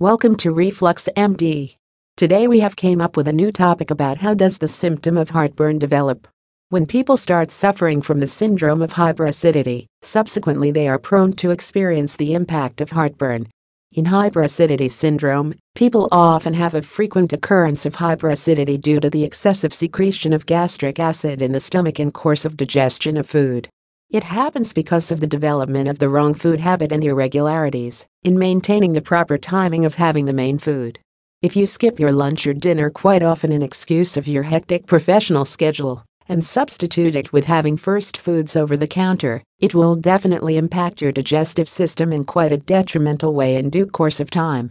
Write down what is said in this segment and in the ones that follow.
Welcome to Reflux MD. Today we have came up with a new topic about how does the symptom of heartburn develop. When people start suffering from the syndrome of hyperacidity, subsequently they are prone to experience the impact of heartburn. In hyperacidity syndrome, people often have a frequent occurrence of hyperacidity due to the excessive secretion of gastric acid in the stomach in course of digestion of food. It happens because of the development of the wrong food habit and irregularities in maintaining the proper timing of having the main food. If you skip your lunch or dinner quite often in excuse of your hectic professional schedule and substitute it with having first foods over the counter, it will definitely impact your digestive system in quite a detrimental way in due course of time.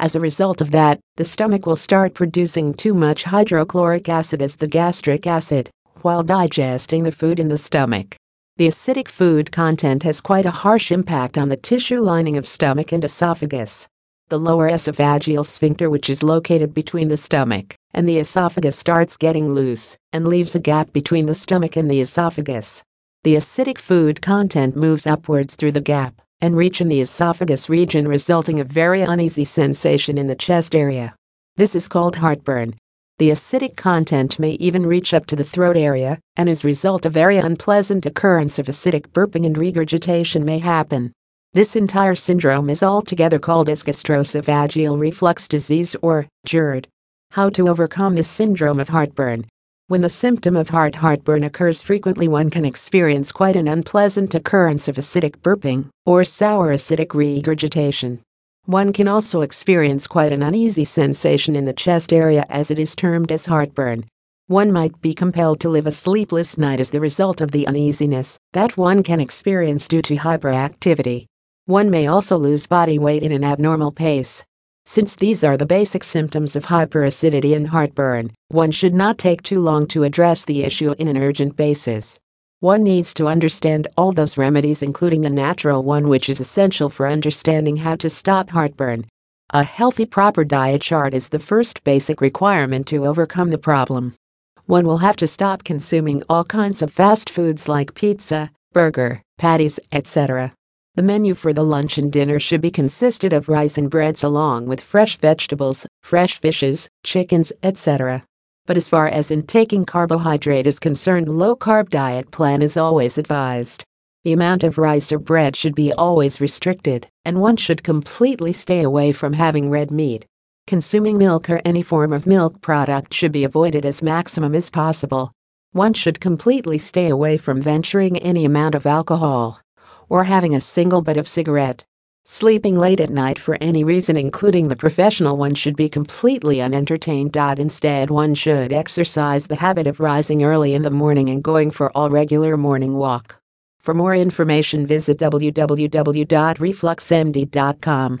As a result of that, the stomach will start producing too much hydrochloric acid as the gastric acid while digesting the food in the stomach. The acidic food content has quite a harsh impact on the tissue lining of stomach and esophagus. The lower esophageal sphincter which is located between the stomach and the esophagus starts getting loose and leaves a gap between the stomach and the esophagus. The acidic food content moves upwards through the gap and reach in the esophagus region resulting a very uneasy sensation in the chest area. This is called heartburn the acidic content may even reach up to the throat area, and as a result a very unpleasant occurrence of acidic burping and regurgitation may happen. This entire syndrome is altogether called as gastroesophageal reflux disease or GERD. How to overcome this syndrome of heartburn? When the symptom of heart heartburn occurs frequently one can experience quite an unpleasant occurrence of acidic burping or sour acidic regurgitation. One can also experience quite an uneasy sensation in the chest area as it is termed as heartburn. One might be compelled to live a sleepless night as the result of the uneasiness that one can experience due to hyperacidity. One may also lose body weight in an abnormal pace. Since these are the basic symptoms of hyperacidity and heartburn, one should not take too long to address the issue in an urgent basis. One needs to understand all those remedies, including the natural one, which is essential for understanding how to stop heartburn. A healthy, proper diet chart is the first basic requirement to overcome the problem. One will have to stop consuming all kinds of fast foods like pizza, burger, patties, etc. The menu for the lunch and dinner should be consisted of rice and breads along with fresh vegetables, fresh fishes, chickens, etc but as far as intaking carbohydrate is concerned low-carb diet plan is always advised. The amount of rice or bread should be always restricted, and one should completely stay away from having red meat. Consuming milk or any form of milk product should be avoided as maximum as possible. One should completely stay away from venturing any amount of alcohol or having a single bit of cigarette. Sleeping late at night for any reason including the professional one should be completely unentertained. Instead one should exercise the habit of rising early in the morning and going for all regular morning walk. For more information visit www.refluxmd.com.